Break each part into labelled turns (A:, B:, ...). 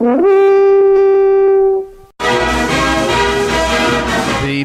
A: The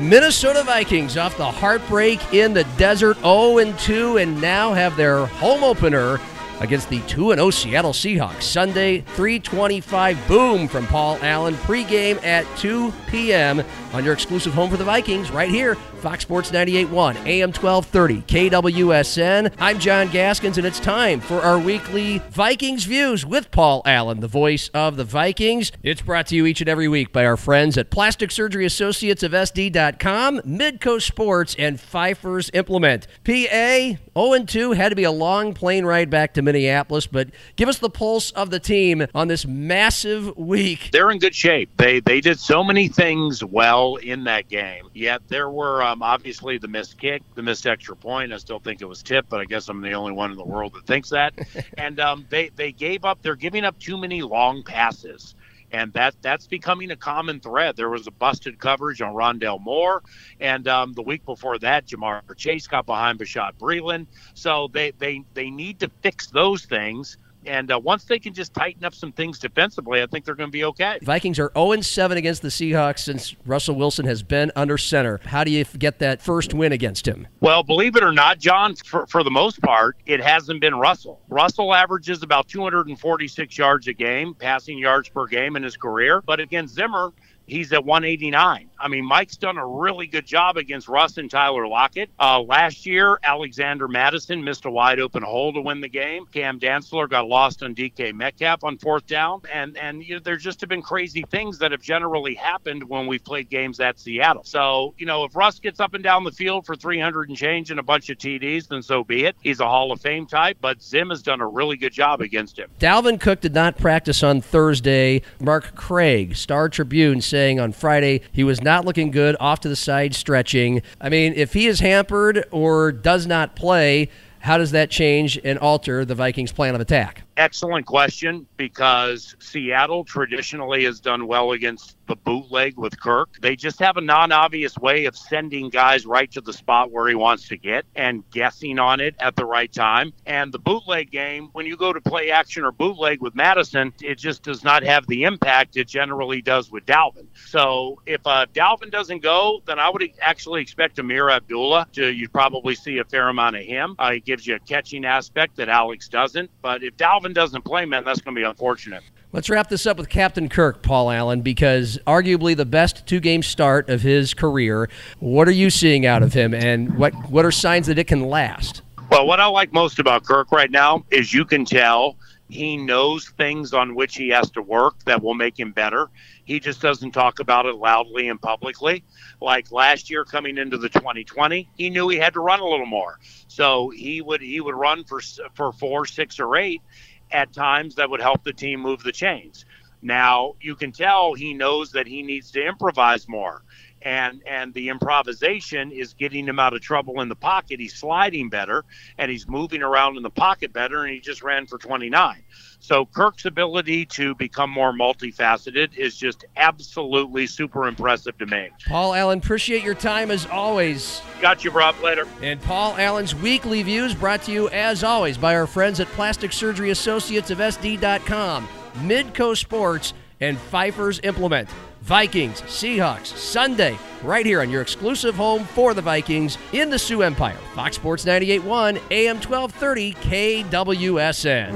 A: Minnesota Vikings off the heartbreak in the desert 0 2 and now have their home opener against the 2 0 Seattle Seahawks. Sunday, 325 boom from Paul Allen. Pregame at 2 p.m. on your exclusive home for the Vikings right here, Fox Sports 98.1, AM 1230, KWSN. I'm John Gaskins, and it's time for our weekly Vikings Views with Paul Allen, the voice of the Vikings. It's brought to you each and every week by our friends at Plastic Surgery Associates of SD.com, Midco Sports, and Pfeiffer's Implement. PA 0 2 had to be a long plane ride back to Minneapolis, but give us the pulse of the team on this massive week.
B: They're in good shape. They they did so many things well in that game. Yet there were uh, um, obviously the missed kick, the missed extra point. I still think it was tipped, but I guess I'm the only one in the world that thinks that. and um, they they gave up. They're giving up too many long passes and that that's becoming a common thread. There was a busted coverage on Rondale Moore, and um, the week before that, Ja'Marr Chase got behind Bashaud Breeland. So they they they need to fix those things. And uh, once they can just tighten up some things defensively, I think they're going to be okay.
A: Vikings are 0 7 against the Seahawks since Russell Wilson has been under center. How do you get that first win against him?
B: Well, believe it or not, John, for, for the most part, it hasn't been Russell. Russell averages about 246 yards a game, passing yards per game in his career. But against Zimmer, he's at 189. I mean, Mike's done a really good job against Russ and Tyler Lockett. Uh, last year, Alexander Mattison missed a wide open hole to win the game. Cam Dantzler got lost on DK Metcalf on fourth down, and and you know, there's just have been crazy things that have generally happened when we've played games at Seattle. So you know, if Russ gets up and down the field for 300 and change and a bunch of TDs, then so be it. He's a Hall of Fame type, but Zim has done a really good job against him.
A: Dalvin Cook did not practice on Thursday. Mark Craig, Star Tribune, saying on Friday he was not looking good, off to the side, stretching. I mean, if he is hampered or does not play, how does that change and alter the Vikings' plan of attack?
B: Excellent question because Seattle traditionally has done well against the bootleg with Kirk. They just have a non obvious way of sending guys right to the spot where he wants to get and guessing on it at the right time. And the bootleg game, when you go to play action or bootleg with Mattison, it just does not have the impact it generally does with Dalvin. So if uh, Dalvin doesn't go, then I would actually expect Ameer Abdullah to, you'd probably see a fair amount of him. Uh, he gives you a catching aspect that Alex doesn't. But if Dalvin doesn't play, man, that's going to be unfortunate.
A: Let's wrap this up with Captain Kirk, Paul Allen, because arguably the best two game start of his career. What are you seeing out of him, and what, what are signs that it can last?
B: Well, what I like most about Kirk right now is you can tell he knows things on which he has to work that will make him better. He just doesn't talk about it loudly and publicly. Like last year coming into the 2020, he knew he had to run a little more. So he would he would run for for 4, 6 or 8 at times that would help the team move the chains. Now, you can tell he knows that he needs to improvise more. And and the improvisation is getting him out of trouble in the pocket. He's sliding better and he's moving around in the pocket better and he just ran for 29. So Kirk's ability to become more multifaceted is just absolutely super impressive to me.
A: Paul Allen, appreciate your time as always.
B: Got you, Rob. Later.
A: And Paul Allen's weekly views brought to you as always by our friends at Plastic Surgery Associates of SD.com, Midco Sports, and Pfeiffer's Implement. Vikings, Seahawks, Sunday, right here on your exclusive home for the Vikings in the Sioux Empire. Fox Sports 98.1, AM 1230, KWSN.